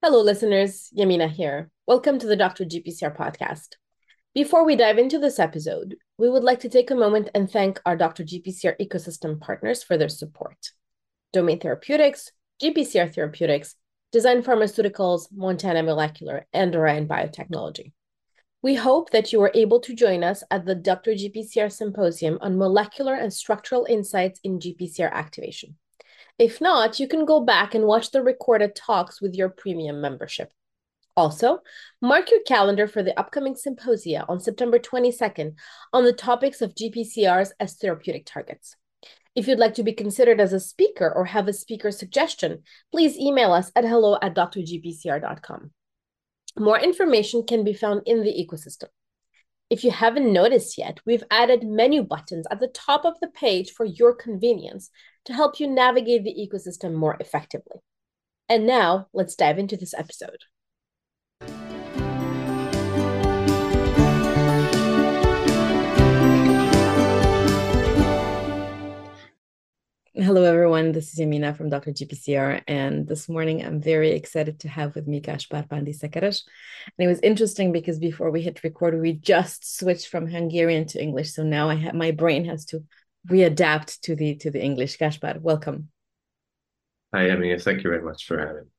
Hello, listeners. Yamina here. Welcome to the Dr. GPCR podcast. Before we dive into this episode, we would like to take a moment and thank our Dr. GPCR ecosystem partners for their support Domain Therapeutics, GPCR Therapeutics, Design Pharmaceuticals, Montana Molecular, and Orion Biotechnology. We hope that you were able to join us at the Dr. GPCR Symposium on Molecular and Structural Insights in GPCR Activation. If not, you can go back and watch the recorded talks with your premium membership. Also, mark your calendar for the upcoming symposia on September 22nd on the topics of GPCRs as therapeutic targets. If you'd like to be considered as a speaker or have a speaker suggestion, please email us at hello at drgpcr.com. More information can be found in the ecosystem. If you haven't noticed yet, we've added menu buttons at the top of the page for your convenience to help you navigate the ecosystem more effectively. And now let's dive into this episode. Hello, everyone. This is Yamina from Dr. GPCR. And this morning, I'm very excited to have with me Gáspár Pándy-Szekeres. And it was interesting because before we hit record, we just switched from Hungarian to English. So now I have my brain has to readapt to the to the English. Gaspar, welcome. Hi, Yamina. Thank you very much for having me.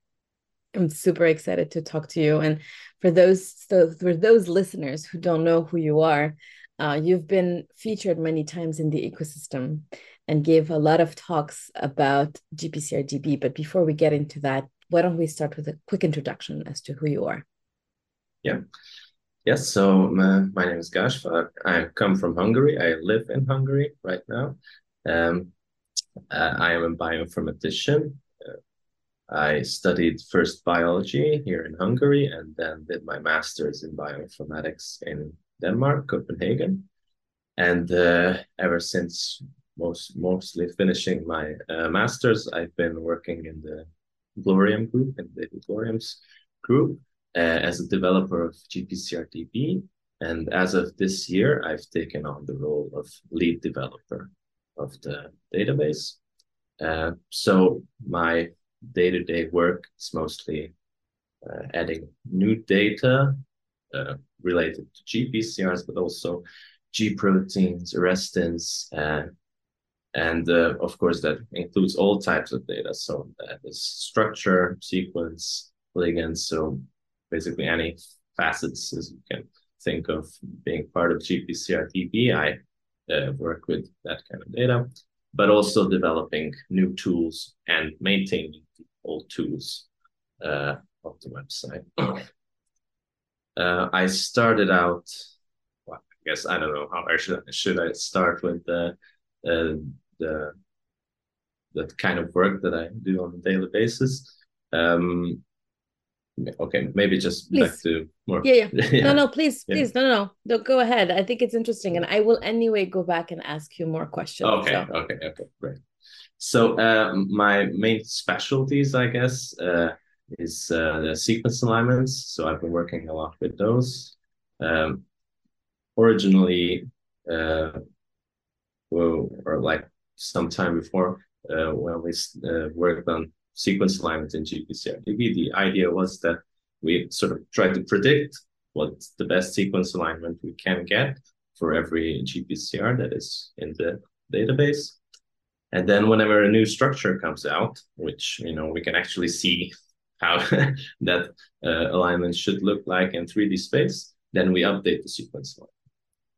I'm super excited to talk to you. And for those so for those listeners who don't know who you are, uh, you've been featured many times in the ecosystem and gave a lot of talks about GPCRDB. But before we get into that, why don't we start with a quick introduction as to who you are? Yeah. Yes, so uh, my name is Gaspar. I come from Hungary. I live in Hungary right now. Um, uh, I am a bioinformatician. Uh, I studied first biology here in Hungary and then did my master's in bioinformatics in Denmark, Copenhagen. And uh, ever since most mostly finishing my uh, master's, I've been working in the Gloriam group, in the Gloriam's group, as a developer of GPCRDB. And as of this year, I've taken on the role of lead developer of the database. Uh, so my day-to-day work is mostly uh, adding new data uh, related to GPCRs, but also G proteins, arrestins, uh, and uh, of course, that includes all types of data. So that is structure, sequence, ligands. So basically any facets as you can think of being part of GPCR DB. I uh, work with that kind of data, but also developing new tools and maintaining old tools uh, of the website. uh, I started out, well, I guess I don't know how I should should I start with the uh, the the kind of work that I do on a daily basis. Um, okay, maybe just please. back to more. Yeah, yeah. yeah. No, no, please, please, yeah. no, no, no, go ahead. I think it's interesting, and I will anyway go back and ask you more questions. Okay, so. okay, okay, great. So uh, my main specialties, I guess, uh, is uh, the sequence alignments. So I've been working a lot with those. Um, originally, uh, well, or like some time before uh, when we uh, worked on sequence alignment in GPCRDB, the idea was that we sort of try to predict what the best sequence alignment we can get for every GPCR that is in the database. And then whenever a new structure comes out, which you know we can actually see how that uh, alignment should look like in 3D space, then we update the sequence alignment.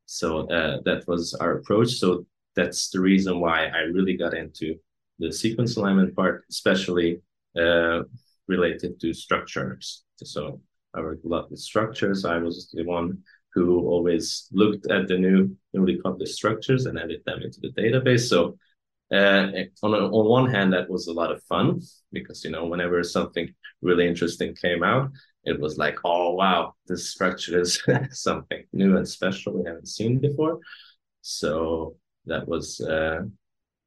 So uh, that was our approach. So that's the reason why I really got into the sequence alignment part, especially uh, related to structures. So I worked a lot with structures. I was the one who always looked at the new newly published structures and added them into the database. So uh, on, on one hand, that was a lot of fun because, you know, whenever something really interesting came out, it was like, oh, wow, this structure is something new and special we haven't seen before. So that was uh,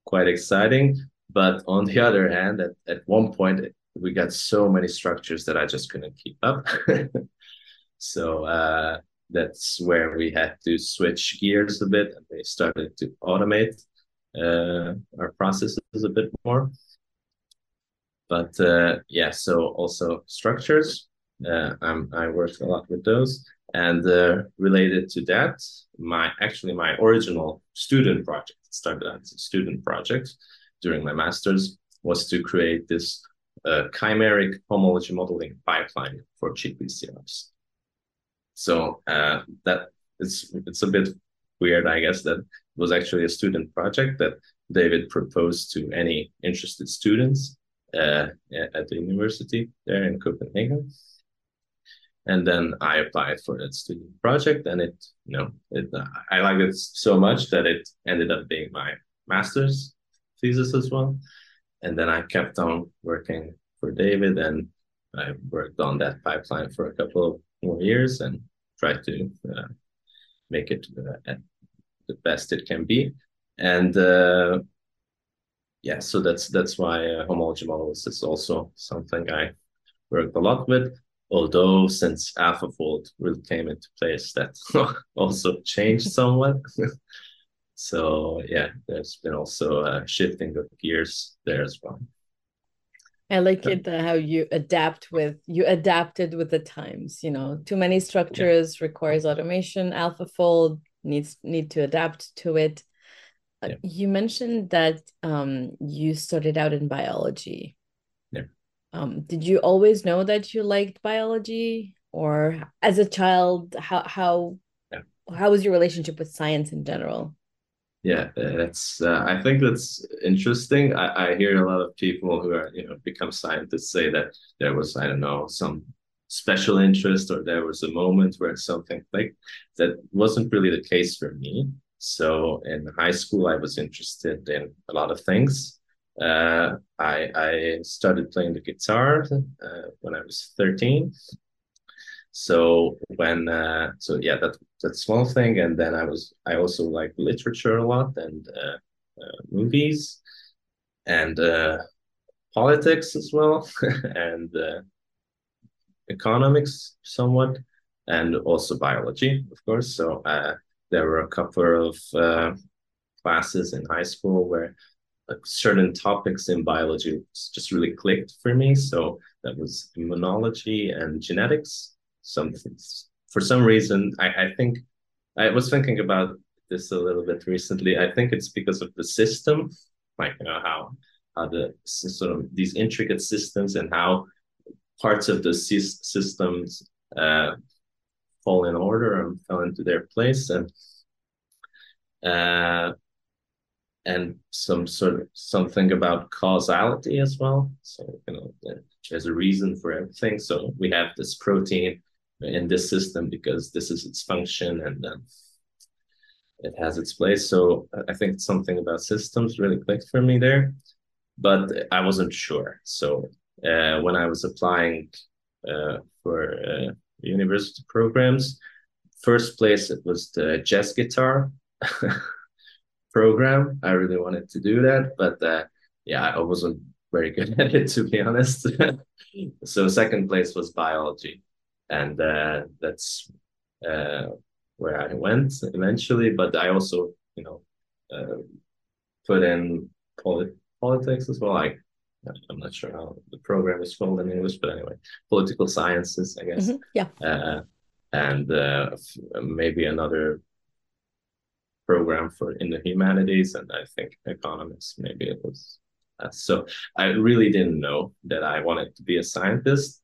quite exciting. But on the other hand, at, at one point, we got so many structures that I just couldn't keep up. so uh, that's where we had to switch gears a bit and we started to automate uh, our processes a bit more. but uh, yeah, so also structures. Uh, I'm, I worked a lot with those, and uh, related to that, my actually my original student project started as a student project during my master's was to create this uh, chimeric homology modeling pipeline for GPCRs. So uh, that it's it's a bit weird, I guess, that was actually a student project that David proposed to any interested students uh, at the university there in Copenhagen. And then I applied for that student project, and it, you know, it, I liked it so much that it ended up being my master's thesis as well. And then I kept on working for David, and I worked on that pipeline for a couple of more years and tried to uh, make it uh, the best it can be. And uh, yeah, so that's that's why uh, homology models is also something I worked a lot with. Although since AlphaFold really came into place, that also changed somewhat. so yeah, there's been also a shifting of gears there as well. I like it uh, how you adapt with you adapted with the times. You know, too many structures yeah. requires automation. AlphaFold needs need to adapt to it yeah. You mentioned that um, you started out in biology. Yeah. Um, did you always know that you liked biology, or as a child, how how yeah. how was your relationship with science in general? Yeah, it's. Uh, I think that's interesting. I, I hear a lot of people who are you know become scientists say that there was I don't know some special interest or there was a moment where something like that wasn't really the case for me so in high school, I was interested in a lot of things. Uh, I, I started playing the guitar uh, when I was 13. So when uh, so yeah that that small thing, and then I was I also like literature a lot and uh, uh, movies and uh, politics as well and economics somewhat and also biology of course. So there were a couple of uh, classes in high school where certain topics in biology just really clicked for me. So that was immunology and genetics. Some for some reason, I, I think I was thinking about this a little bit recently. I think it's because of the system, like you know how how the sort of these intricate systems and how parts of the systems uh, fall in order and fell into their place and uh, and some sort of something about causality as well. So you know, there's a reason for everything. So we have this protein in this system because this is its function, and um, it has its place. So I think something about systems really clicked for me there, but I wasn't sure. So uh, when I was applying uh, for uh, university programs. First place, it was the jazz guitar program. I really wanted to do that, but uh, yeah, I wasn't very good at it to be honest. so second place was biology, and uh, that's uh, where I went eventually. But I also, you know, uh, put in polit- politics as well. Like I'm not sure how the program is called in English, but anyway, political sciences, I guess. Mm-hmm. Yeah. Uh, and uh, maybe another program for in the humanities, and I think economics. Maybe it was. Uh, so I really didn't know that I wanted to be a scientist,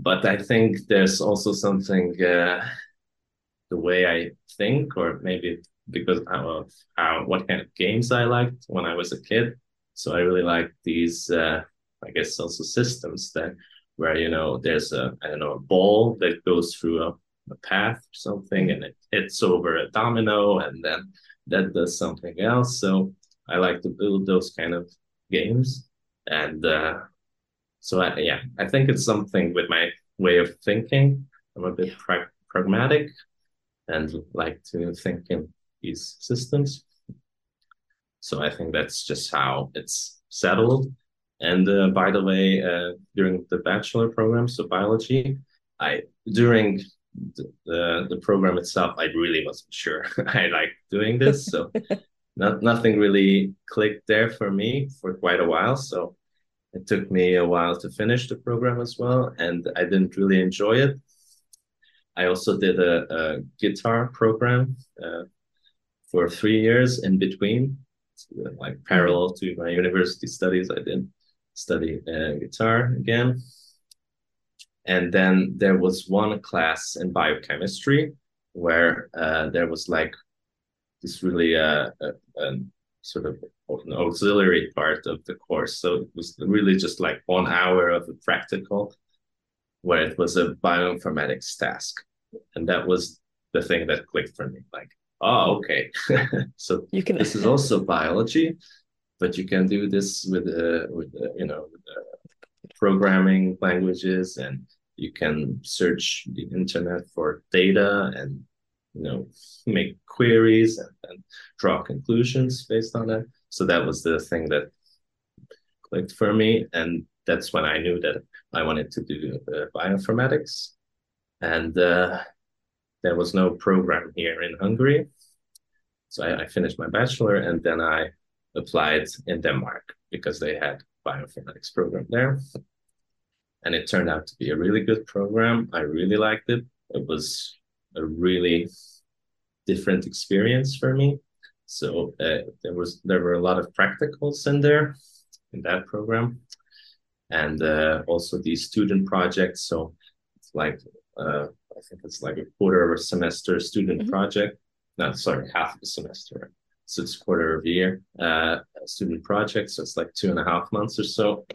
but I think there's also something uh, the way I think, or maybe because of how what kind of games I liked when I was a kid so I really like these, uh, I guess, also systems that where you know there's a I don't know a ball that goes through a, a path or something, and it hits over a domino, and then that does something else. So I like to build those kind of games, and uh, so I, yeah, I think it's something with my way of thinking. I'm a bit pra- pragmatic and like to think in these systems. So I think that's just how it's settled. And uh, by the way, uh, during the bachelor program, so biology, I during the, the, the program itself, I really wasn't sure I liked doing this. So not nothing really clicked there for me for quite a while. So it took me a while to finish the program as well, and I didn't really enjoy it. I also did a, a guitar program uh, for three years in between, like parallel to my university studies. I did study uh, guitar again. And then there was one class in biochemistry where uh, there was like this really uh, a, a sort of an auxiliary part of the course. So it was really just like one hour of a practical where it was a bioinformatics task. And that was the thing that clicked for me. Like, oh, okay. so you can this is also biology, but you can do this with uh, with uh, you know with, uh, programming languages and you can search the internet for data and you know make queries and, and draw conclusions based on that. So that was the thing that clicked for me. And that's when i knew that i wanted to do uh, bioinformatics. And uh, there was no program here in hungary. So I, I, finished my bachelor and then i applied in denmark because they had bioinformatics program there. And it turned out to be a really good program. I really liked it. It was a really different experience for me. So uh, there was there were a lot of practicals in there in that program, and uh, also these student projects. So it's like uh, I think it's like a quarter of a semester student mm-hmm. project. No, sorry, half of a semester. So it's quarter of a year uh, student project. So it's like two and a half months or so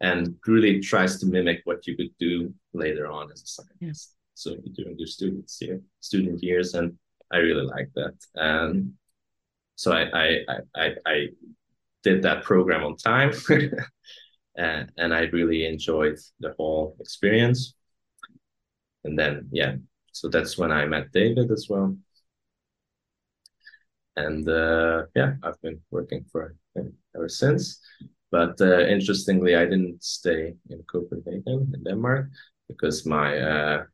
and really tries to mimic what you could do later on as a scientist so during the students year, student years, and I really like that. And so I I I, I did that program on time, and, and I really enjoyed the whole experience. And then yeah, so that's when I met David as well. And uh, yeah, I've been working for him ever since. But uh, interestingly, I didn't stay in Copenhagen in Denmark because my uh,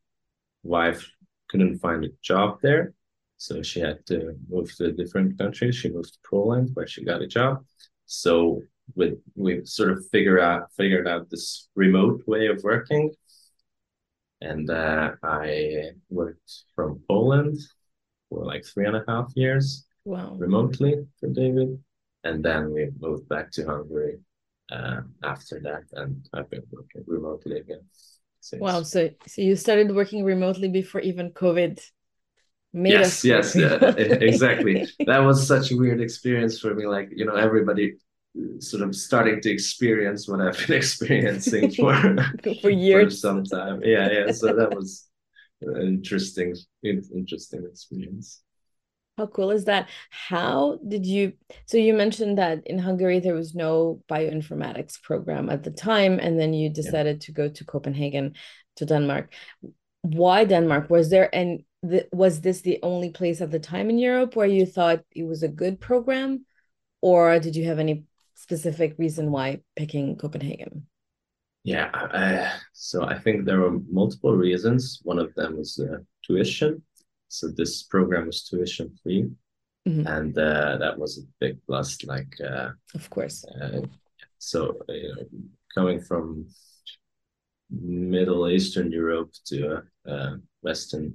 wife couldn't find a job there. So she had to move to a different country. She moved to Poland where she got a job. So we we sort of figure out figured out this remote way of working. And uh, I worked from Poland for like three and a half years wow. remotely for David. And then we moved back to Hungary uh, after that. And I've been working remotely again. Since. Wow. So so you started working remotely before even COVID made yes, us. Yes, yeah, exactly. That was such a weird experience for me. Like, you know, everybody uh, sort of starting to experience what I've been experiencing for for years, for some time. Yeah, yeah. So that was an interesting, interesting experience. How cool is that? How did you? So you mentioned that in Hungary there was no bioinformatics program at the time, and then you decided yeah. to go to Copenhagen, to Denmark. Why Denmark? Was there and the, was this the only place at the time in Europe where you thought it was a good program, or did you have any specific reason why picking Copenhagen? Yeah, uh, so I think there were multiple reasons. One of them was uh, tuition so this program was tuition free, mm-hmm. and uh, that was a big plus. Like, uh, of course. Uh, so you know, coming from Middle Eastern Europe to a, a Western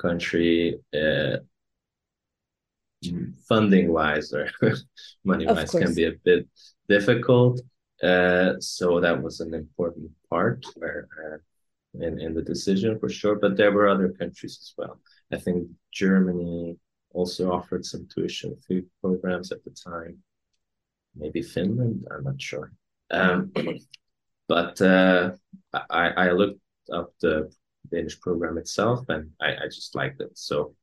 country, uh, funding wise or money wise can be a bit difficult. Uh, so that was an important part where uh, in, in the decision for sure. But there were other countries as well. I think Germany also offered some tuition fee programs at the time. Maybe Finland, I'm not sure. Um, but uh, I, I looked up the Danish program itself and I, I just liked it. So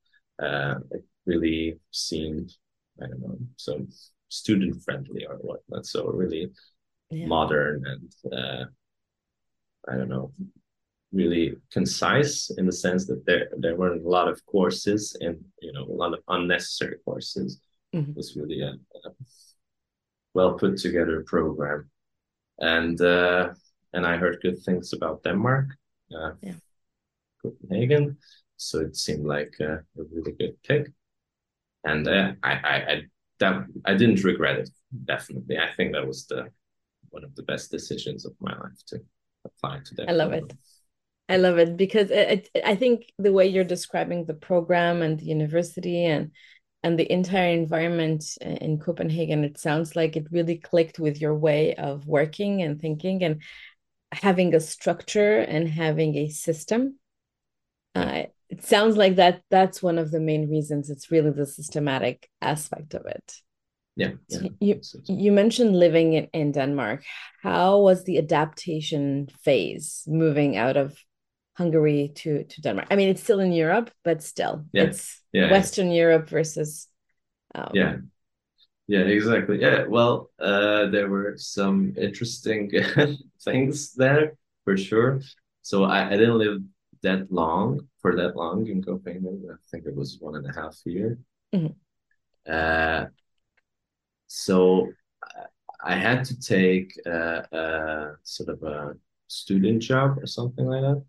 uh, it really seemed, I don't know, so student friendly or whatnot. So really yeah. modern and uh, I don't know, really concise in the sense that there there weren't a lot of courses and you know a lot of unnecessary courses. Mm-hmm. It was really a, a, well put together program, and uh, and I heard good things about Denmark, uh, yeah. Copenhagen, so it seemed like a, a really good pick, and uh, I, I I that I didn't regret it definitely. I think that was the one of the best decisions of my life to apply to that. I love it. I love it because it, it, I think the way you're describing the program and the university and and the entire environment in Copenhagen, it sounds like it really clicked with your way of working and thinking and having a structure and having a system. Uh, it sounds like that that's one of the main reasons. It's really the systematic aspect of it. Yeah. yeah. So you you mentioned living in, in Denmark. How was the adaptation phase moving out of Hungary to to Denmark. I mean, it's still in Europe, but still, yeah. it's yeah, Western yeah. Europe versus. Um, yeah, yeah, exactly. Yeah, well, uh, there were some interesting things there for sure. So I, I didn't live that long for that long in Copenhagen. I think it was one and a half year. Mm-hmm. Uh, so I had to take a, a sort of a student job or something like that.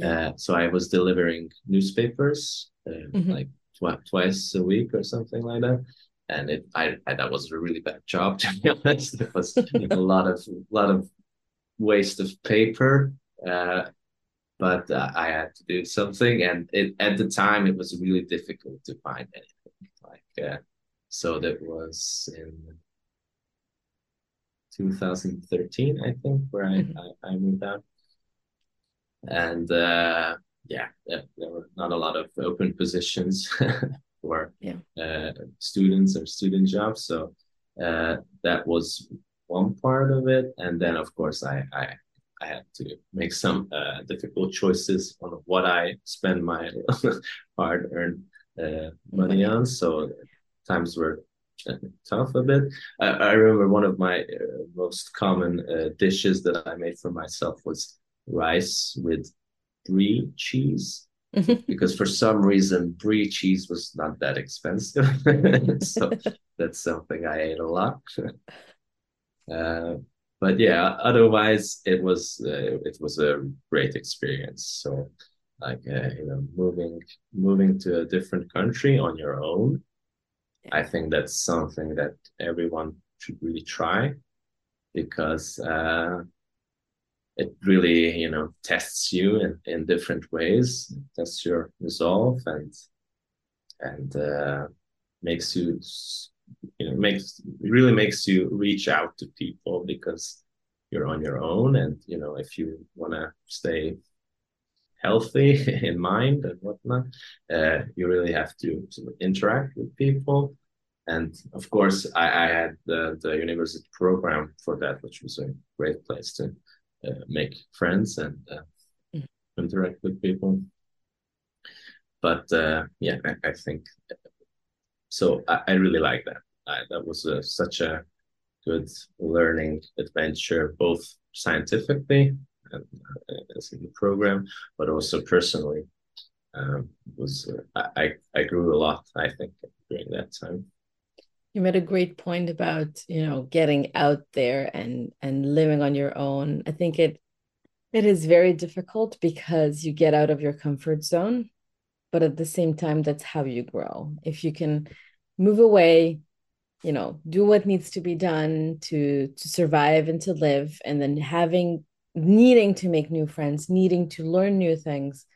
Yeah. Uh, so I was delivering newspapers uh, mm-hmm. like tw- twice a week or something like that. And it, I, I, that was a really bad job to be honest. It was a lot of, lot of waste of paper. Uh, but uh, I had to do something, and it, at the time it was really difficult to find anything. Like, uh, so that was in 2013, I think, where I, mm-hmm. I, I moved out and uh, yeah, there, there, were not a lot of open positions for yeah. uh, students or student jobs. So uh, that was one part of it, and then of course I I, I had to make some uh, difficult choices on what I spend my hard-earned uh, money on. So times were tough a bit. I, I remember one of my uh, most common uh, dishes that I made for myself was rice with brie cheese. Mm-hmm. because for some reason brie cheese was not that expensive. So that's something i ate a lot. Uh, but yeah otherwise it was uh, it was a great experience. So like uh, you know moving moving to a different country on your own i think that's something that everyone should really try because uh, it really you know tests you in, in different ways tests your resolve and and uh, makes you you know makes really makes you reach out to people because you're on your own and you know if you want to stay healthy in mind and whatnot uh, you really have to, to interact with people. And of course I, I had the, the university program for that which was a great place to make friends and uh, mm. interact with people. But uh, yeah, I, I, think so. I, I really like that. I, that was such a good learning adventure, both scientifically and as in the program, but also personally. Um, was I I grew a lot. I think during that time you made a great point about you know getting out there and and living on your own. I think it it is very difficult because you get out of your comfort zone but at the same time that's how you grow. If you can move away you know do what needs to be done to to survive and to live and then having needing to make new friends needing to learn new things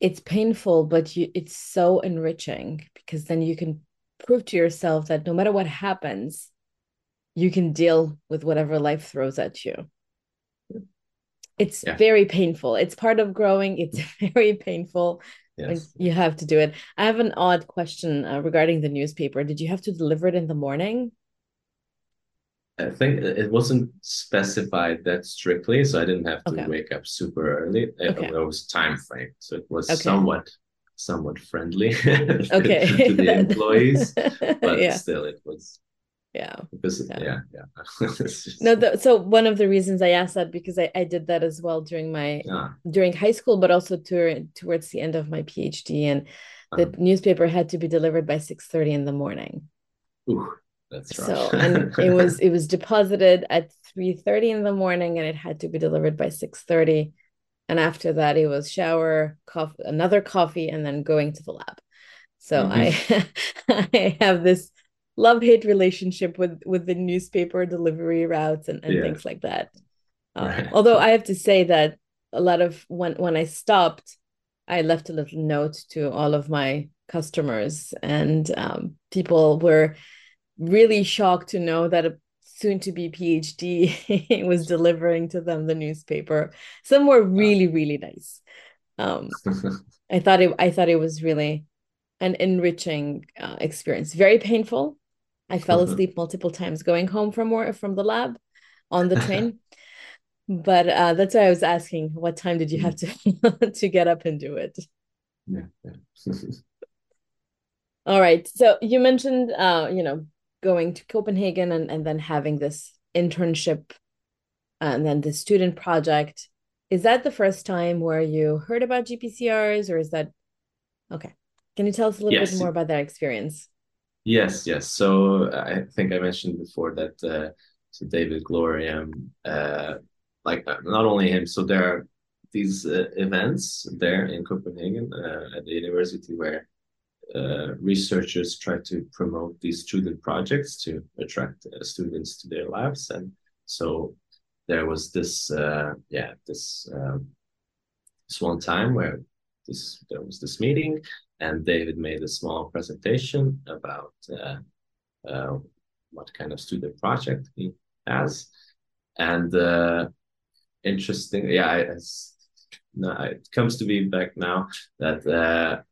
it's painful but you it's so enriching because then you can prove to yourself that no matter what happens, you can deal with whatever life throws at you. It's yeah. very painful. It's part of growing. It's very painful. Yes. You have to do it. I have an odd question uh, regarding the newspaper. Did you have to deliver it in the morning? I think it wasn't specified that strictly, so I didn't have to okay. wake up super early. It, okay. it was time frame, so it was okay. somewhat somewhat friendly okay. to the employees, but yeah. still it was yeah because yeah yeah, yeah. no the, so one of the reasons i asked that because i, I did that as well during my ah. during high school but also to, towards the end of my phd and the uh-huh. newspaper had to be delivered by 6 30 in the morning Ooh, that's right. so and it was it was deposited at 3 30 in the morning and it had to be delivered by 6 30 and after that it was shower coffee another coffee and then going to the lab so mm-hmm. i i have this love hate relationship with with the newspaper delivery routes and, and yeah. things like that. Uh, right. Although I have to say that a lot of when when I stopped, I left a little note to all of my customers, and um, people were really shocked to know that a soon to be PhD was delivering to them the newspaper. Some were really really nice. Um, I thought it I thought it was really an enriching uh, experience. Very painful. I fell asleep multiple times going home from work from the lab on the train. but uh, that's why I was asking, what time did you have to to get up and do it? Yeah. yeah. All right. So you mentioned, uh, you know, going to Copenhagen and, and then having this internship and then the student project. Is that the first time where you heard about GPCRs or is that okay? Can you tell us a little yes. bit more about that experience? Yes, yes. So I think I mentioned before that uh, so David Gloriam, uh, like uh, not only him, so there are these uh, events there in Copenhagen uh, at the university where uh, researchers try to promote these student projects to attract uh, students to their labs, and so there was this, yeah, this um, this one time where this there was this meeting and David made a small presentation about uh, uh, what kind of student project he has. And uh, interesting, yeah, no, it comes to me back now that uh,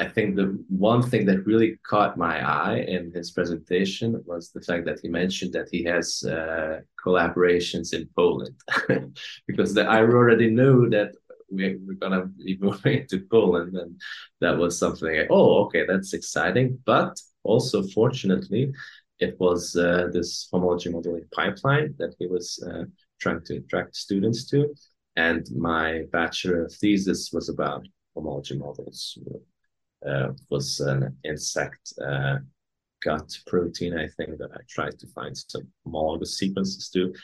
I think the one thing that really caught my eye in his presentation was the fact that he mentioned that he has uh, collaborations in Poland, because the, I already knew that we, we're gonna be moving to Poland, and that was something. Like, oh, okay, that's exciting. But also, fortunately, it was uh, this homology modeling pipeline that he was uh, trying to attract students to, and my bachelor thesis was about homology models. Uh, was an insect uh, gut protein, I think, that I tried to find some homologous sequences to.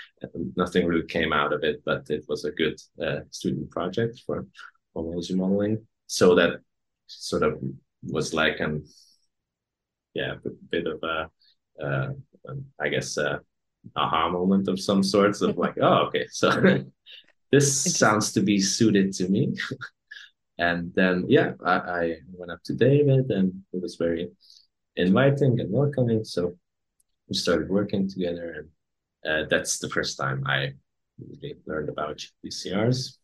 Nothing really came out of it, but it was a good uh, student project for homology modeling. So that sort of was like an, yeah, a bit of a, uh, I guess, uh, aha moment of some sorts of like, oh, okay, so this sounds to be suited to me. and then, yeah, I, I went up to David and he was very inviting and welcoming. So we started working together, and uh, that's the first time I really learned about GPCRs.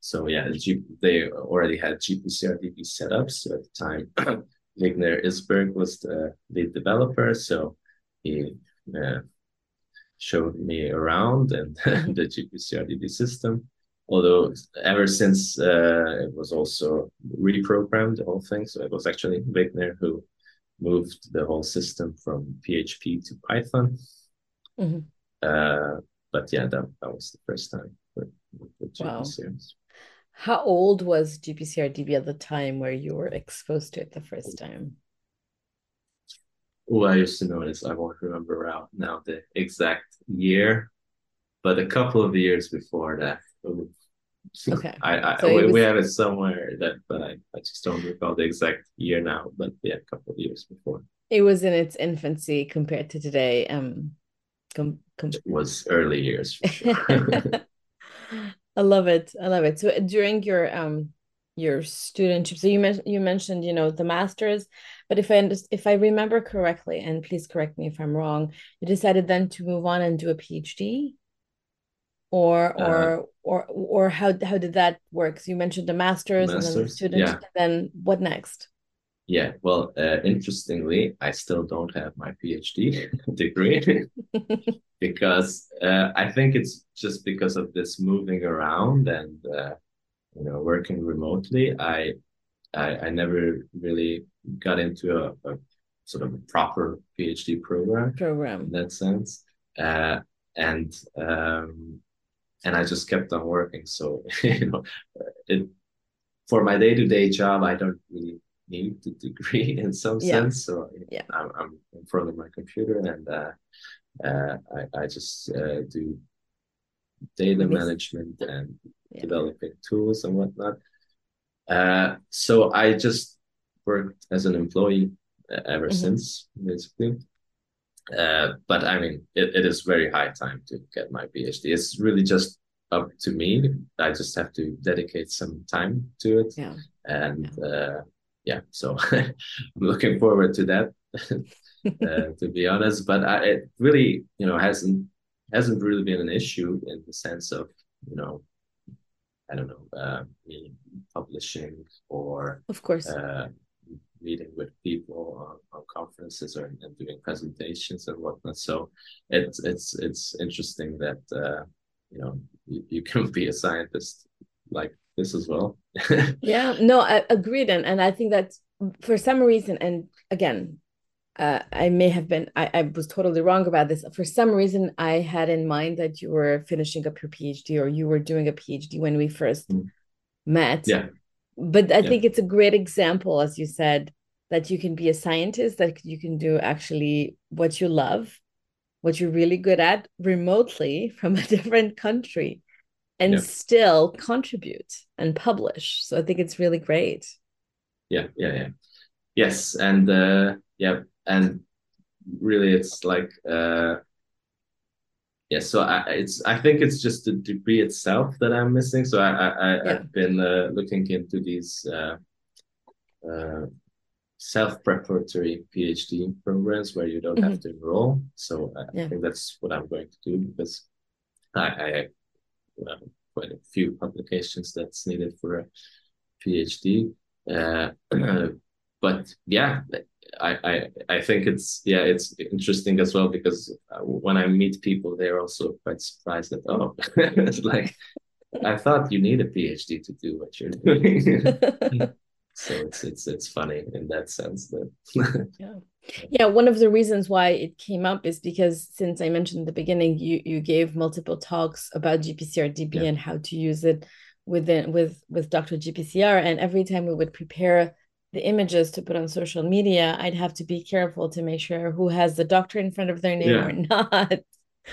So yeah, G- they already had GPCR DB set up. So at the time, Vignir Isberg was the lead developer. So he uh, showed me around and the GPCR DB system. Although ever since uh, it was also reprogrammed the whole thing, so it was actually Vignir who moved the whole system from PHP to Python. Mm-hmm. Uh, but yeah, that, that was the first time with, with. Wow. How old was gpcrdb at the time where you were exposed to it the first time? Oh, I used to know this. I won't remember out now the exact year, but a couple of years before that. Okay. I, I so we, was... we, have it somewhere that, but I, I just don't recall the exact year now. But yeah, a couple of years before. It was in its infancy compared to today. Um, com- com- it was early years. Sure. I love it. I love it. So during your um your studentship, so you mentioned you mentioned you know the masters, but if I if I remember correctly, and please correct me if I'm wrong, you decided then to move on and do a PhD or uh, or uh, or or how how did that work? So you mentioned the masters, masters and then the student, yeah. and then what next? Yeah, well, uh, interestingly, I still don't have my PhD degree because uh, I think it's just because of this moving around and uh, you know working remotely. I, I, I never really got into a, a sort of a proper PhD program program in that sense, uh, and um, and I just kept on working. So you know, it for my day to day job, I don't really need the degree in some yeah. sense. So yeah, I'm, I'm in front of my computer and uh, uh, I I just uh, do data management and yeah. developing tools and whatnot. Uh, so I just worked as an employee ever mm-hmm. since, basically. Uh, but I mean, it, it is very high time to get my PhD. It's really just up to me. I just have to dedicate some time to it. Yeah. And yeah, uh, yeah so I'm looking forward to that. uh, to be honest, but I, it really, you know, hasn't hasn't really been an issue in the sense of, you know, I don't know, uh, me publishing or of course uh, meeting with people on, on conferences or and doing presentations and whatnot. So it's it's it's interesting that uh, you know you, you can be a scientist like this as well. yeah, no, I agreed, and and I think that for some reason, and again, uh, I may have been, I, I was totally wrong about this. For some reason, I had in mind that you were finishing up your PhD or you were doing a PhD when we first mm. met. Yeah. But I yeah. think it's a great example, as you said, that you can be a scientist, that you can do actually what you love, what you're really good at remotely from a different country and yeah. still contribute and publish. So I think it's really great. Yeah, yeah, yeah. Yes. And uh, yeah, and really it's like uh yeah so I, it's i think it's just the degree itself that i'm missing so i i, I have been uh, looking into these uh, uh self-preparatory phd programs where you don't mm-hmm. have to enroll so I, yeah. Think that's what i'm going to do because i i well, quite a few publications that's needed for a phd uh, but yeah I, I I think it's yeah it's interesting as well because uh, when I meet people they're also quite surprised that oh it's like I thought you need a PhD to do what you're doing so it's it's it's funny in that sense that yeah yeah one of the reasons why it came up is because since I mentioned in the beginning you you gave multiple talks about GPCR DB yeah. and how to use it within with with Dr. GPCR and every time we would prepare the images to put on social media, I'd have to be careful to make sure who has the doctor in front of their name yeah. or not.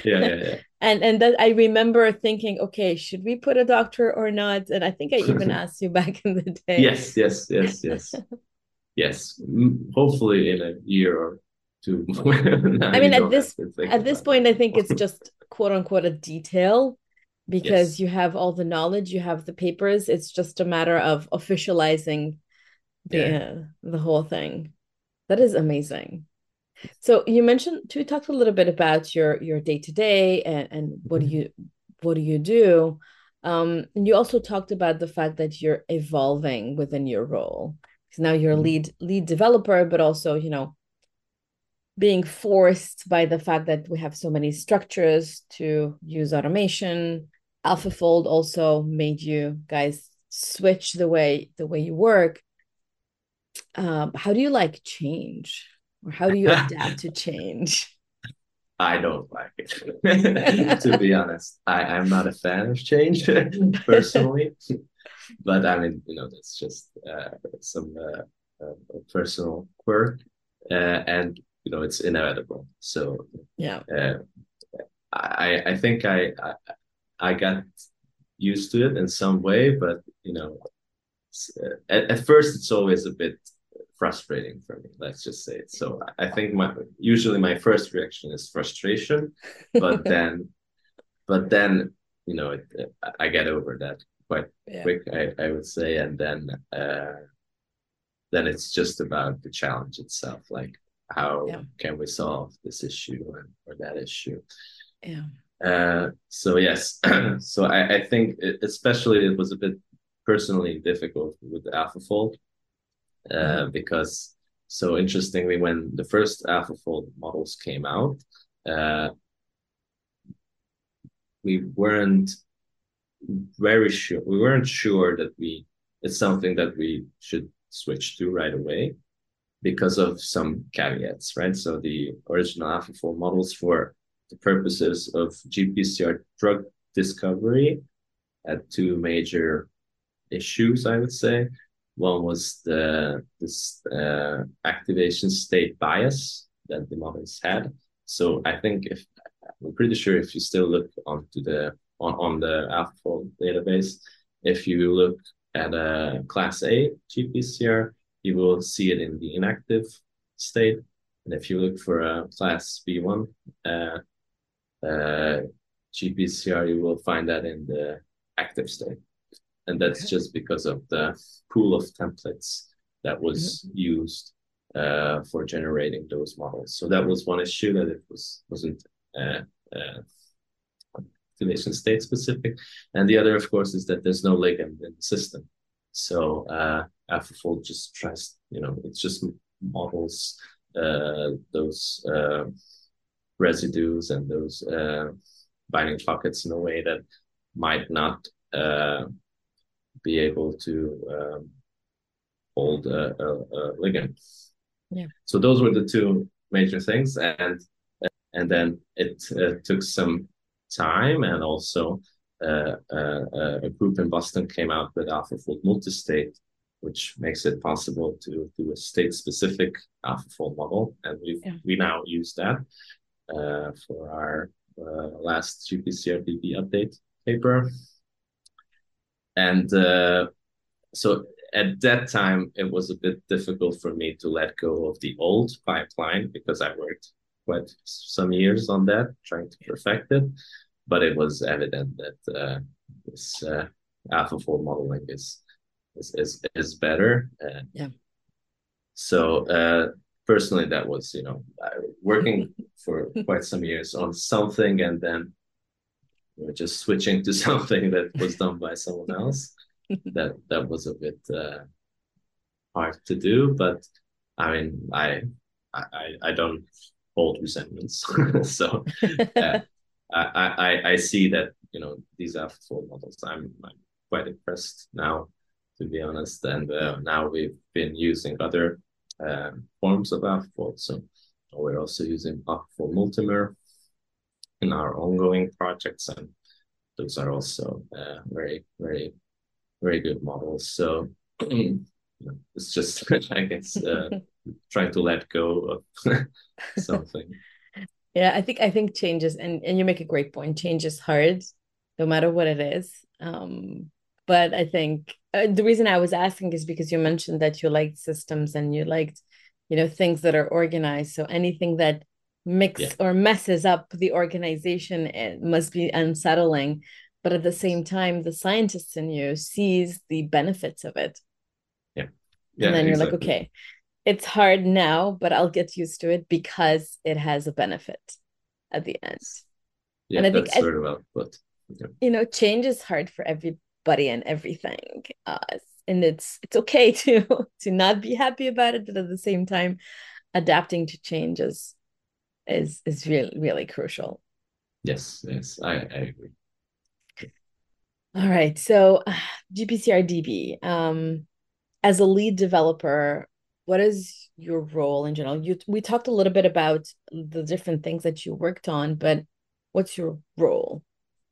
Yeah, yeah, yeah. and and that I remember thinking, okay, should we put a doctor or not? And I think I even asked you back in the day. Yes, yes, yes, yes, yes. Mm, hopefully, in a year or two. I mean, at this at this point, I think it's just quote unquote a detail because yes. you have all the knowledge, you have the papers. It's just a matter of officializing yeah. the whole thing. That is amazing. So you mentioned to talk a little bit about your your day to day and and what do mm-hmm. you what do you do? Um, and you also talked about the fact that you're evolving within your role. Because now you're mm-hmm. lead lead developer, but also you know being forced by the fact that we have so many structures to use automation. AlphaFold also made you guys switch the way the way you work um, how do you like change? Or how do you adapt to change? I don't like it to be honest. I, i'm not a fan of change personally. But i mean you know that's just uh, some uh, uh, personal quirk uh, and you know it's inevitable. So yeah. uh, i i think I, I i got used to it in some way but you know at, at first it's always a bit frustrating for me let's just say it so i think my usually my first reaction is frustration but then but then you know it, i get over that quite yeah. quick I, I would say and then uh then it's just about the challenge itself like how yeah. can we solve this issue or, or that issue yeah uh so yes so I, I think it, especially it was a bit personally difficult with AlphaFold uh, mm-hmm. because so interestingly, when the first AlphaFold models came out, uh, we weren't very sure. We weren't sure that we it's something that we should switch to right away because of some caveats, right? So the original AlphaFold models for the purposes of GPCR drug discovery had two major issues, I would say. One was the this uh, activation state bias that the models had. So I think if I'm pretty sure if you still look onto the on, on the AlphaFold database, if you look at a class A GPCR, you will see it in the inactive state. And if you look for a class B1 uh, uh, GPCR, you will find that in the active state. And that's okay. just because of the pool of templates that was mm-hmm. used uh, for generating those models. So that was one issue that it was wasn't uh, uh, activation state specific, and the other, of course, is that there's no ligand in the system. So uh, AlphaFold just tries, you know, it's just models uh, those uh, residues and those uh, binding pockets in a way that might not uh, be able to um, hold a, a, a ligand. Yeah. So those were the two major things, and and then it uh, took some time, and also uh, uh, uh a group in Boston came out with AlphaFold multistate, which makes it possible to do a state-specific AlphaFold model, and we yeah. we now use that uh, for our uh, last GPCRDB update paper, and so at that time, it was a bit difficult for me to let go of the old pipeline because I worked quite some years on that, trying to perfect it. But it was evident that uh, this uh, AlphaFold modeling is is is, is better. Uh, yeah. So uh, personally, that was you know working for quite some years on something, and then know, just switching to something that was done by someone else that that was a bit uh, hard to do, but I mean, I I I don't hold resentments, so uh, I, I I see that you know these AlphaFold models. I'm I'm quite impressed now, to be honest. And uh, now we've been using other um, forms of AlphaFold, so we're also using AlphaFold Multimer in our ongoing projects, and those are also uh, very very very good models. So it's just I guess uh, trying to let go of something. Yeah, I think I think changes and and you make a great point. Change is hard, no matter what it is. Um, but I think uh, the reason I was asking is because you mentioned that you liked systems and you liked, you know, things that are organized. So anything that mix yeah. or messes up the organization it must be unsettling. But at the same time the scientist in you sees the benefits of it. Yeah, yeah and then you're like okay it's hard now but i'll get used to it because it has a benefit at the end. Yeah and I that's think sort of well but yeah. you know change is hard for everybody and everything uh, and it's it's okay to to not be happy about it but at the same time adapting to changes is is is really really crucial yes yes i, I agree all right. So GPCRDB, um, as a lead developer, what is your role in general? You we talked a little bit about the different things that you worked on, but what's your role?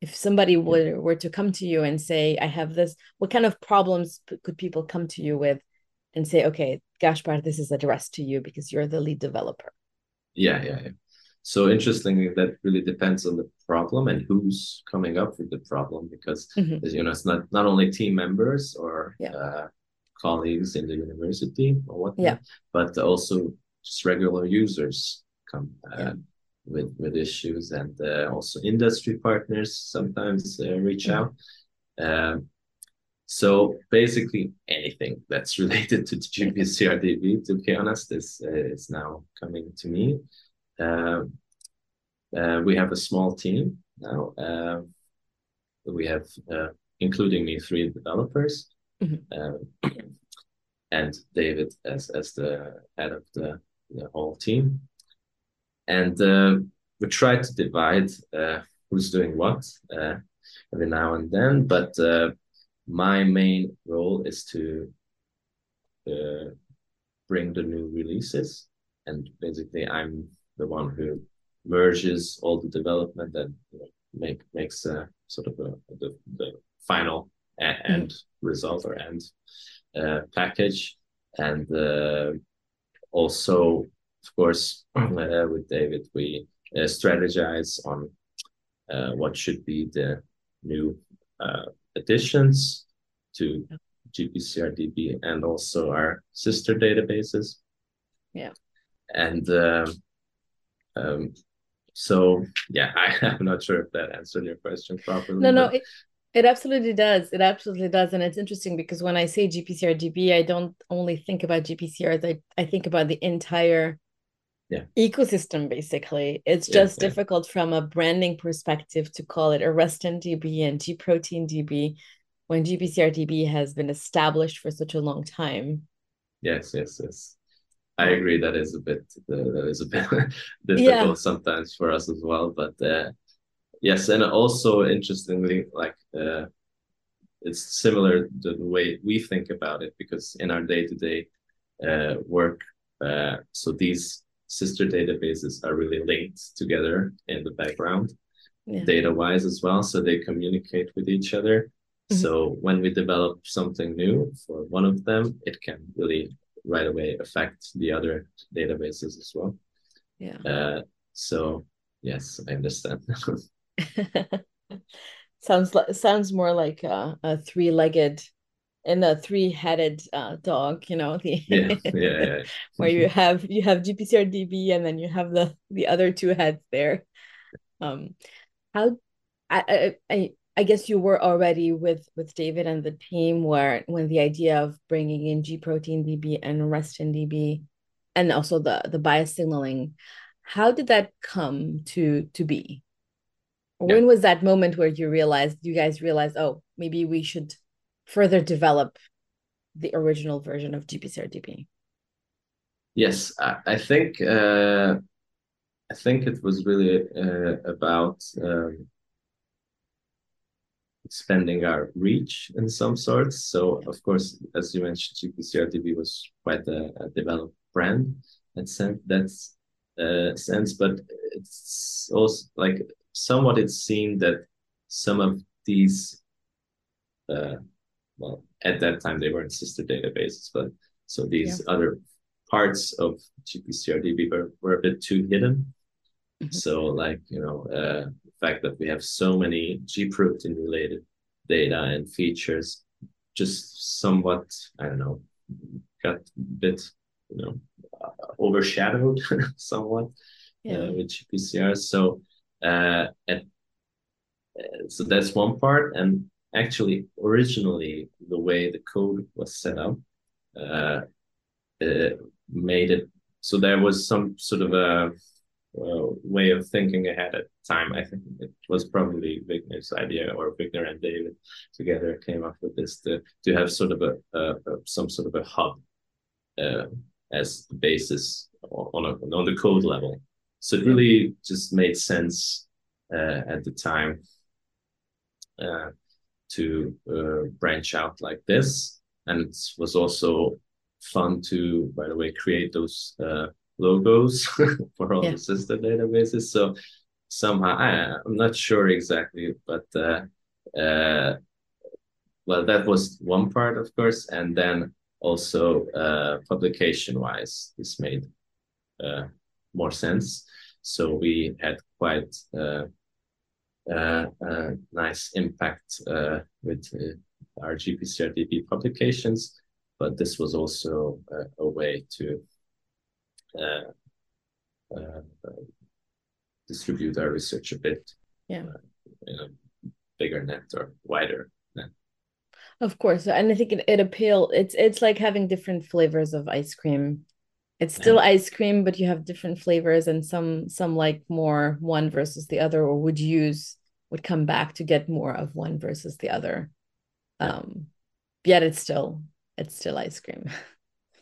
If somebody were, were to come to you and say, I have this, what kind of problems could people come to you with and say, okay, Gáspár, this is addressed to you because you're the lead developer? Yeah, yeah, yeah. So interestingly, that really depends on the problem and who's coming up with the problem, because mm-hmm. you know it's not not only team members or yeah. uh, colleagues in the university or whatnot, yeah. but also just regular users come uh, yeah. with with issues, and uh, also industry partners sometimes uh, reach mm-hmm. out. Um, so basically, anything that's related to the GPCRDB, to be honest, is uh, is now coming to me. Uh, uh, we have a small team now. Uh, we have, including me, three developers, mm-hmm. and David as as the head of the the whole team. And we try to divide who's doing what every now and then, but my main role is to uh, bring the new releases and basically i'm the one who merges all the development and you know, make makes a sort of a, the, the final end mm-hmm. result or end uh, package and uh, also of course uh, with david we uh, strategize on uh, what should be the new uh, additions to GPCRDB and also our sister databases. Yeah and um, so yeah, I, I'm not sure if that answered your question properly. No, no, it, it absolutely does. It absolutely does. And it's interesting because when I say GPCR DB, I don't only think about GPCRs, I, I think about the entire yeah. ecosystem, basically. It's just yeah, difficult from a branding perspective to call it a arrestin DB and G protein DB when GPCR DB has been established for such a long time. Yes, yes, yes. I agree. That is a bit uh, that is a bit difficult yeah. sometimes for us as well. But uh, yes, and also interestingly, like uh, it's similar to the way we think about it because in our day to day work, uh, so these sister databases are really linked together in the background, yeah. data wise as well. So they communicate with each other. Mm-hmm. So when we develop something new for one of them, it can really right away affect the other databases as well. Yeah. Uh, so yes, I understand. sounds like sounds more like a, a three-legged and a three-headed uh, dog. You know the yeah, yeah, yeah. where you have you have GPCR DB and then you have the the other two heads there. Um, how I I I guess you were already with with David and the team where when the idea of bringing in G protein DB and arrestin DB and also the the bias signaling, how did that come to to be? Yeah. When was that moment where you realized you guys realized oh maybe we should further develop the original version of GPCR DB? Yes, I, I think uh, I think it was really uh, about. Um, expanding our reach in some sorts. So, of course, as you mentioned, GPCRDB was quite a, a developed brand in sense, that's uh, sense, but it's also like somewhat it seemed that some of these, uh, well, at that time they weren't sister databases, but so these yeah. other parts of GPCRDB were, were a bit too hidden. Mm-hmm. So, like, you know, uh, fact that we have so many G protein related data and features just somewhat, I don't know, got a bit, you know, uh, overshadowed somewhat uh, yeah. uh, with GPCR. So, uh, and, uh, so that's one part. And actually, originally, the way the code was set up uh, made it so there was some sort of a uh, way of thinking ahead at the time. I think it was probably Vignir's idea, or Vignir and David together came up with this to to have sort of a, a, a some sort of a hub uh, as the basis on a, on the code level. So it really just made sense uh, at the time uh, to uh, branch out like this, and it was also fun to, by the way, create those uh, logos for all yeah. the sister databases. So somehow I, am not sure exactly, but uh, uh, well, that was one part, of course, and then also uh, publication-wise, this made uh, more sense. So we had quite uh, uh, nice impact with our GPCRDB publications, but this was also a way to uh, uh, distribute our research a bit yeah. in a bigger net or wider net. Of course, and I think it, it appeal. It's it's like having different flavors of ice cream. It's still yeah. ice cream, but you have different flavors, and some some like more one versus the other, or would use would come back to get more of one versus the other. Yeah. Um, yet it's still it's still ice cream.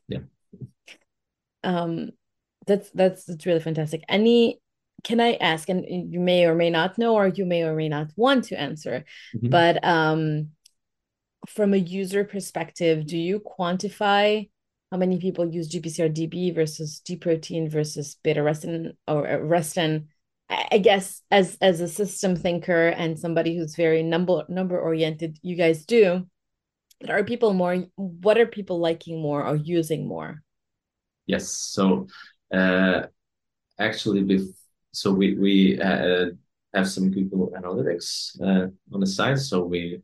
Yeah. um, that's that's that's really fantastic. Any can I ask, and you may or may not know, or you may or may not want to answer, mm-hmm. but um, from a user perspective, do you quantify how many people use GPCR DB versus G protein versus beta arrestin or arrestin? I guess as as a system thinker and somebody who's very number number oriented, you guys do. But are people more? What are people liking more or using more? Yes. So uh, actually, so we we uh, have some Google Analytics uh, on the side, so we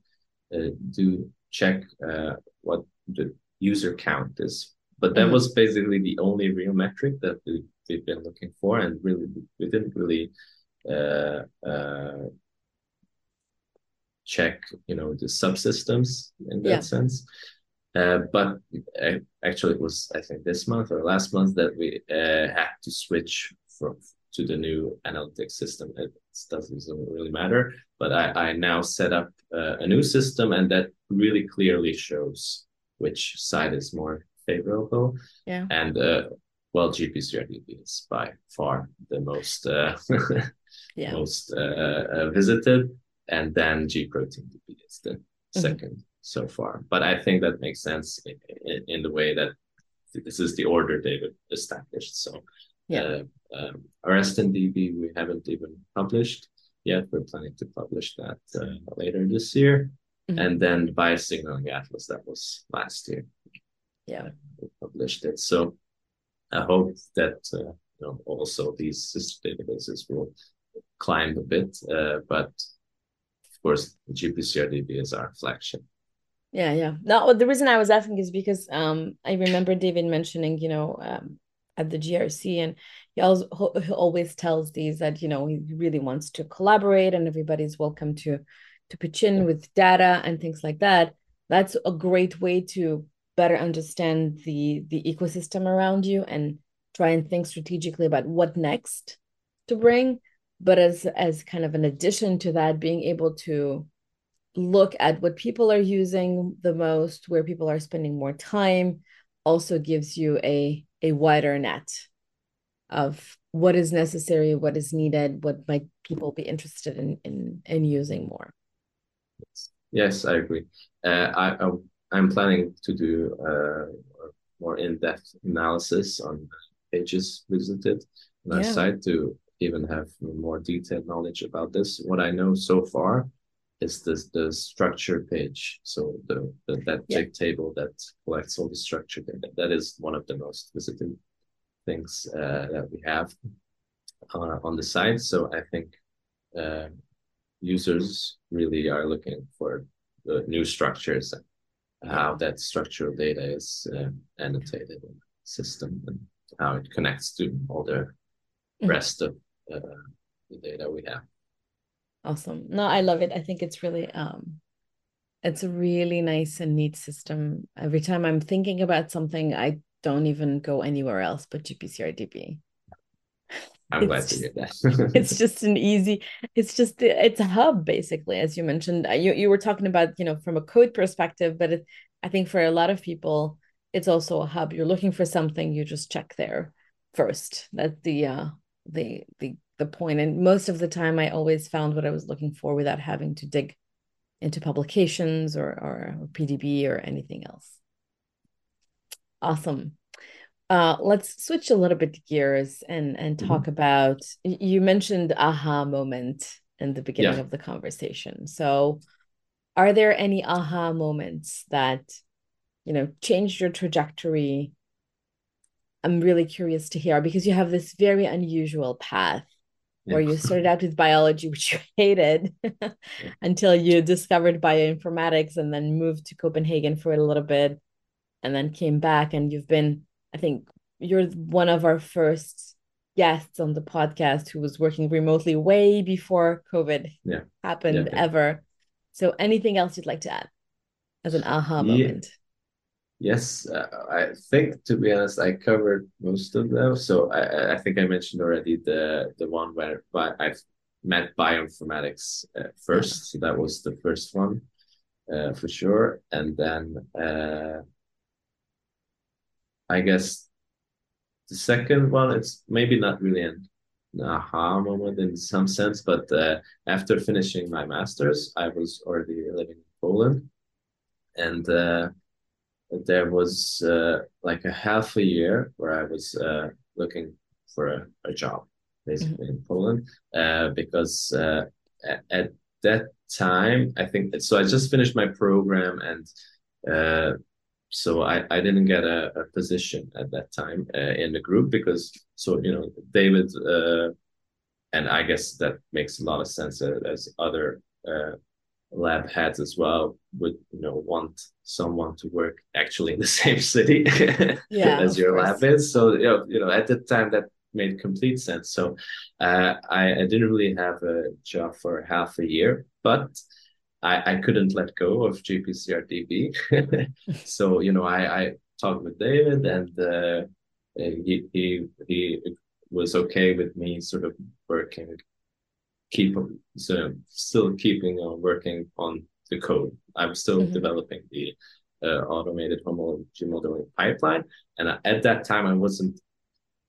do check what the user count is but that mm-hmm. was basically the only real metric that we, we've been looking for, and really we didn't really uh, uh, check, you know, the subsystems in that yeah. sense. Uh, but uh, actually, it was I think this month or last month that we uh, had to switch from to the new analytics system. It doesn't really matter, but I, I now set up uh, a new system, and that really clearly shows which side is more favorable. Yeah. And uh, well, GPCRDB is by far the most uh, yeah. most visited, and then G protein DB is the mm-hmm. second so far. But I think that makes sense in, in, in, the way that this is the order David established. So yeah. Uh, um, and DB we haven't even published yet. We're planning to publish that uh, later this year. Mm-hmm. And then the Biased Signaling Atlas, that was last year. Yeah. We published it. So I hope that uh, you know, also these databases will climb a bit. Uh, but of course, GPCRDB is our flagship. Yeah, yeah. No, the reason I was asking is because um, I remember David mentioning, you know, um, at the GRC, and he always, he always tells these that you know he really wants to collaborate, and everybody's welcome to to pitch in with data and things like that. That's a great way to better understand the the ecosystem around you and try and think strategically about what next to bring but as as kind of an addition to that being able to look at what people are using the most where people are spending more time also gives you a a wider net of what is necessary what is needed what might people be interested in in, in using more yes i agree uh, I, I I'm planning to do uh, more in-depth analysis on pages visited on our yeah. site to even have more detailed knowledge about this. What I know so far is this the structure page. So the, the that yeah. big table that collects all the structure data. That is one of the most visited things uh, that we have uh, on the site. So I think uh, users really are looking for the new structures how that structural data is uh, annotated in the system and how it connects to all the mm-hmm. rest of uh, the data we have. Awesome. No, I love it. I think it's really um it's a really nice and neat system. Every time I'm thinking about something, I don't even go anywhere else but GPCRDB. I'm glad to hear that. it's just an easy, it's just it's a hub basically, as you mentioned. Uh, you you were talking about, you know, from a code perspective, but it, I think for a lot of people, it's also a hub. You're looking for something, you just check there first. That's the uh the the the point. And most of the time I always found what I was looking for without having to dig into publications or or, or PDB or anything else. Awesome. Uh, let's switch a little bit gears and and mm-hmm. talk mm-hmm. about. You mentioned aha moment in the beginning yeah. of the conversation. So, are there any aha moments that you know changed your trajectory? I'm really curious to hear because you have this very unusual path yeah. where you started out with biology, which you hated, until you discovered bioinformatics and then moved to Copenhagen for a little bit, and then came back, and you've been I think you're one of our first guests on the podcast who was working remotely way before COVID yeah. happened yeah, ever. So, anything else you'd like to add as an aha moment? Yes, uh, I think to be honest, I covered most of them. So I, I think I mentioned already the the one where I met bioinformatics uh, first. So that was the first one uh, for sure, and then uh, I guess the second one, it's maybe not really an aha moment in some sense, but uh, after finishing my master's, I was already living in Poland. And uh, there was uh, like a half a year where I was uh, looking for a, a job, basically mm-hmm. in Poland, uh, because uh, at, at, that time, I think so. I just finished my program and so I, I didn't get a, a position at that time uh, in the group because so you know David uh, and I guess that makes a lot of sense uh, as other uh, lab heads as well would you know want someone to work actually in the same city yeah, as your course. lab is. So you know, you know, at the time that made complete sense. So uh, I, I didn't really have a job for half a year, but I, I couldn't let go of GPCRDB. so you know, I, I talked with David, and uh, he he he was okay with me sort of working keep so still keeping on working on the code. I'm still mm-hmm. developing the uh, automated homology modeling pipeline, and at that time I wasn't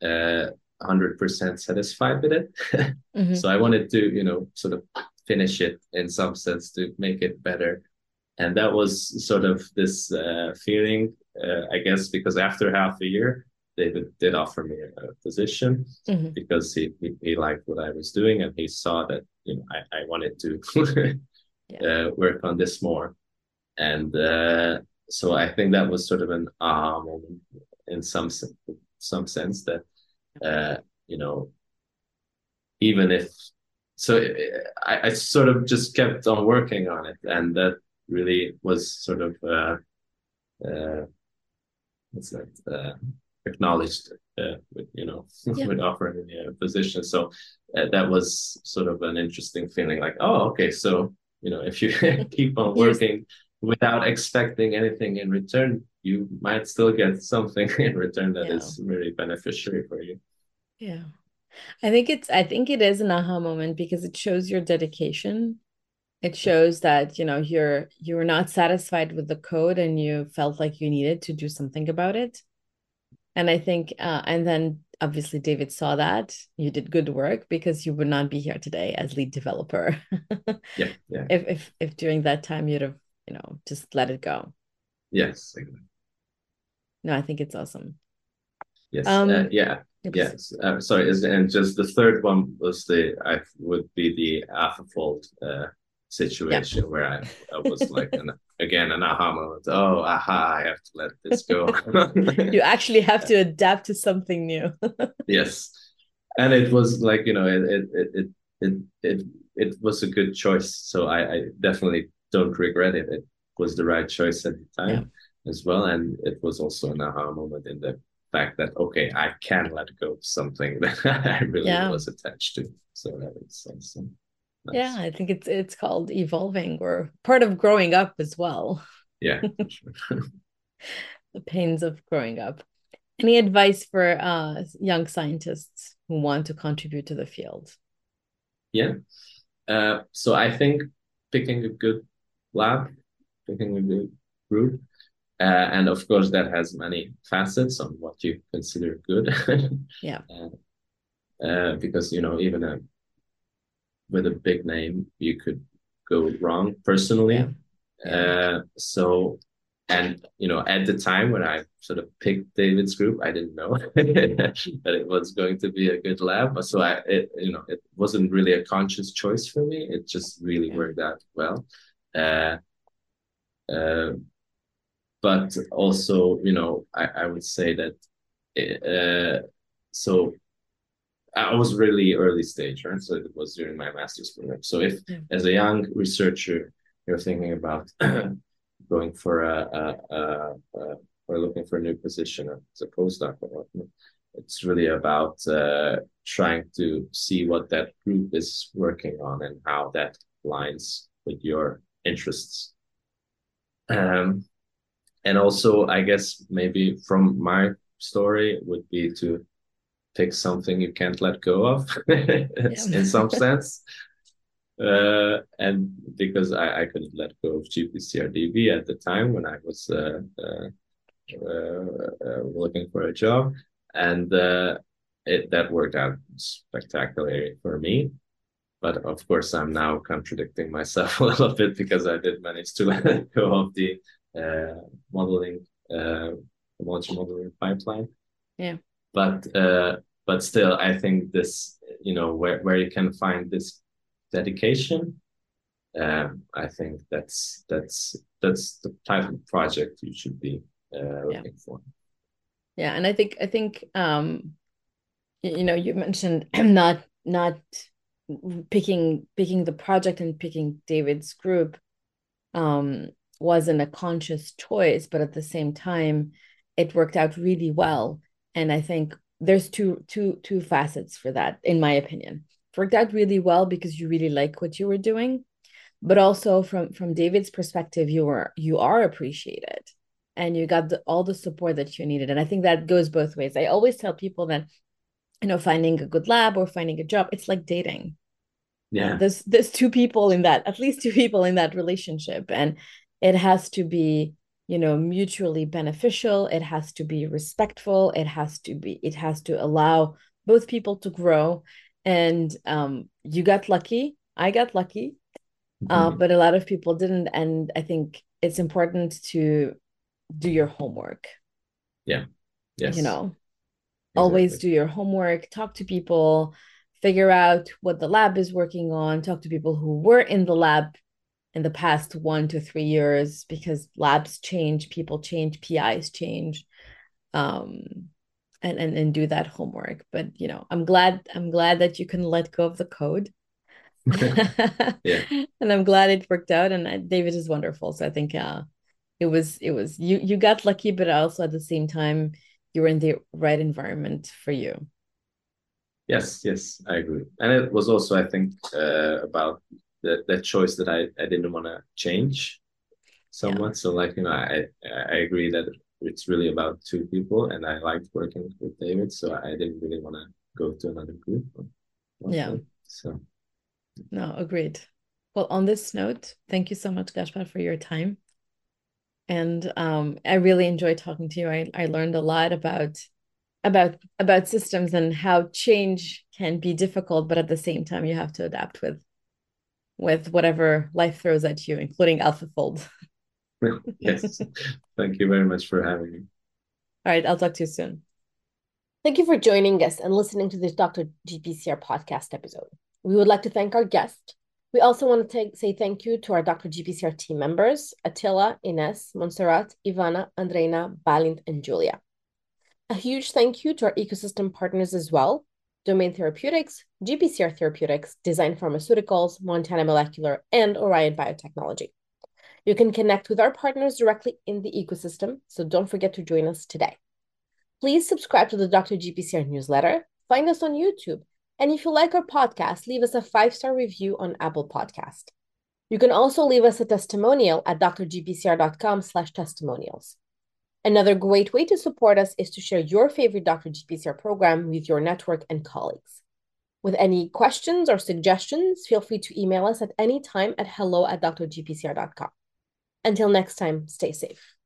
uh, 100% satisfied with it. mm-hmm. So I wanted to, you know, sort of finish it in some sense to make it better. And that was sort of this uh, feeling, uh, I guess, because after half a year, David did offer me a position mm-hmm. because he, he, he liked what I was doing and he saw that you know I, I wanted to yeah. uh, work on this more, and uh, so I think that was sort of an aha moment in some some sense that uh, you know even if so I, I sort of just kept on working on it and that really was sort of uh, uh, what's that uh, acknowledged uh, with you know yeah. with offering a position. So uh, that was sort of an interesting feeling. Like, oh, okay, so you know, if you keep on working without expecting anything in return, you might still get something in return that yeah. is really beneficiary for you. Yeah. I think it's I think it is an aha moment because it shows your dedication. It shows that you know you're you were not satisfied with the code and you felt like you needed to do something about it and i think uh, and then obviously david saw that you did good work because you would not be here today as lead developer yeah, yeah. if, if if during that time you'd have you know just let it go yes exactly. no i think it's awesome yes um, uh, yeah yes uh, sorry and just the third one was the i would be the AlphaFold uh situation yeah. where I, I was like an, again an aha moment. Oh, aha! I have to let this go. you actually have to adapt to something new. yes, and it was like you know it it it it it, it was a good choice. So I, I definitely don't regret it. It was the right choice at the time yeah. as well, and it was also an aha moment in the fact that okay, I can let go of something that I really yeah. was attached to. So that is awesome. Nice. Yeah, I think it's it's called evolving or part of growing up as well. Yeah. the pains of growing up. Any advice for uh, young scientists who want to contribute to the field? Yeah. Uh, so I think picking a good lab, picking a good group, uh, and of course that has many facets on what you consider good. yeah. Uh, uh, because you know even a with a big name, you could go wrong personally. Yeah. Uh, so, and you know, at the time when I sort of picked David's group, I didn't know that it was going to be a good lab. So I, it, you know, it wasn't really a conscious choice for me. It just really yeah. worked out well. Uh, uh, but also, you know, I, I would say that, it, uh, so I was really early stage, right? So it was during my master's program. So if yeah. as a young researcher you're thinking about going for a, a, a, a, or looking for a new position as a postdoc or whatnot, it's really about uh, trying to see what that group is working on and how that aligns with your interests. Um, and also, I guess maybe from my story would be to pick something you can't let go of in some sense. Uh, and because I, I couldn't let go of GPCRDB at the time when I was uh, uh, uh, uh looking for a job, and uh, it, that worked out spectacularly for me. But of course, I'm now contradicting myself a little bit because I did manage to let go of the modeling, launch modeling pipeline. Yeah but uh, but still i think this you know where, where you can find this dedication um, i think that's that's that's the type of project you should be uh, looking yeah. for yeah and i think i think um you know you mentioned not not picking picking the project and picking david's group um, wasn't a conscious choice, but at the same time, it worked out really well. And I think there's two two two facets for that, in my opinion. It worked out really well because you really like what you were doing, but also from from David's perspective, you were you are appreciated and you got the, all the support that you needed. And I think that goes both ways. I always tell people that you know finding a good lab or finding a job it's like dating yeah there's there's two people in that at least two people in that relationship and it has to be you know mutually beneficial it has to be respectful it has to be it has to allow both people to grow. And um you got lucky i got lucky uh, mm-hmm. but a lot of people didn't. And i think it's important to do your homework. Yeah. Yes. You know exactly. always do your homework talk to people figure out what the lab is working on talk to people who were in the lab in the past one to three years because labs change people change pis change um and and, and do that homework. But you know i'm glad i'm glad that you can let go of the code. Yeah. And i'm glad it worked out and uh, david is wonderful. So i think uh it was it was you you got lucky but also at the same time you were in the right environment for you. Yes yes i agree. And it was also i think uh, about that that choice that i i didn't want to change somewhat. Yeah. so like you know i i agree that it's really about two people and i liked working with david so i didn't really want to go to another group. Yeah. So. No agreed. Well on this note thank you so much gaspar for your time. And um, I really enjoyed talking to you. I, I learned a lot about about about systems and how change can be difficult, but at the same time you have to adapt with with whatever life throws at you, including AlphaFold. yes. Thank you very much for having me. All right, I'll talk to you soon. Thank you for joining us and listening to this Dr. GPCR podcast episode. We would like to thank our guest, we also want to take, say thank you to our Dr. GPCR team members, Attila, Ines, Montserrat, Ivana, Andreina, Balint, and Julia. A huge thank you to our ecosystem partners as well, Domain Therapeutics, GPCR Therapeutics, Design Pharmaceuticals, Montana Molecular, and Orion Biotechnology. You can connect with our partners directly in the ecosystem, so don't forget to join us today. Please subscribe to the Dr. GPCR newsletter, find us on YouTube, and if you like our podcast, leave us a five star review on Apple Podcast. You can also leave us a testimonial at drgpcr.com slash testimonials. Another great way to support us is to share your favorite Dr. GPCR program with your network and colleagues. With any questions or suggestions, feel free to email us at any time at hello at drgpcr.com. Until next time, stay safe.